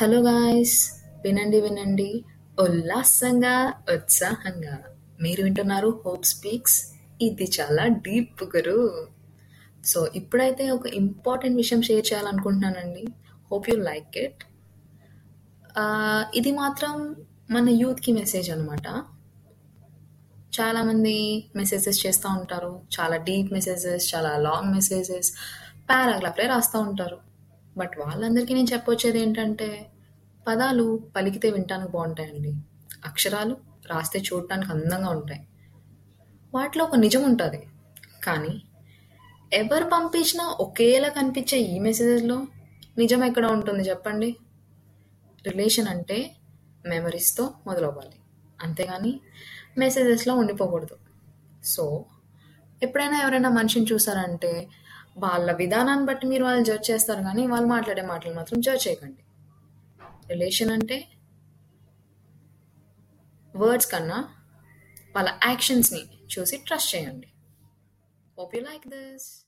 Hello guys వినండి వినండి. ఉల్లాసంగా ఉత్సాహంగా. మీరు వింటున్నారు హోప్ స్పీక్స్ ఇది చాలా డీప్ గురు. సో ఇప్పుడైతే ఒక ఇంపార్టెంట్ విషయం షేర్ చేయాలనుకుంటున్నానండి. హోప్ యు లైక్ ఇట్ ఇది మాత్రం మన యూత్కి మెసేజ్ అనమాట చాలామంది మెసేజెస్ చేస్తూ ఉంటారు. చాలా డీప్ మెసేజెస్ చాలా లాంగ్ మెసేజెస్ పారాగ్రాఫ్లే రాస్తూ ఉంటారు. బట్ వాళ్ళందరికీ నేను చెప్పొచ్చేది ఏంటంటే పదాలు పలికితే వినటానికి బాగుంటాయండి. అక్షరాలు రాస్తే చూడటానికి అందంగా ఉంటాయి. వాటిలో ఒక నిజం ఉంటుంది. కానీ ఎవరు పంపించినా ఒకేలా కనిపించే ఈ మెసేజెస్లో నిజం ఎక్కడ ఉంటుంది చెప్పండి? రిలేషన్ అంటే మెమరీస్తో మొదలవ్వాలి. అంతేగాని మెసేజెస్లో ఉండిపోకూడదు. సో ఎప్పుడైనా ఎవరైనా మనిషిని చూసారంటే వాళ్ళ విధానాన్ని బట్టి మీరు వాళ్ళు జడ్జ్ చేస్తారు కానీ వాళ్ళు మాట్లాడే మాటలు మాత్రం జడ్జ్ చేయకండి. రిలేషన్ అంటే వర్డ్స్ కన్నా వాళ్ళ యాక్షన్స్ని చూసి ట్రస్ట్ చేయండి. Hope you like this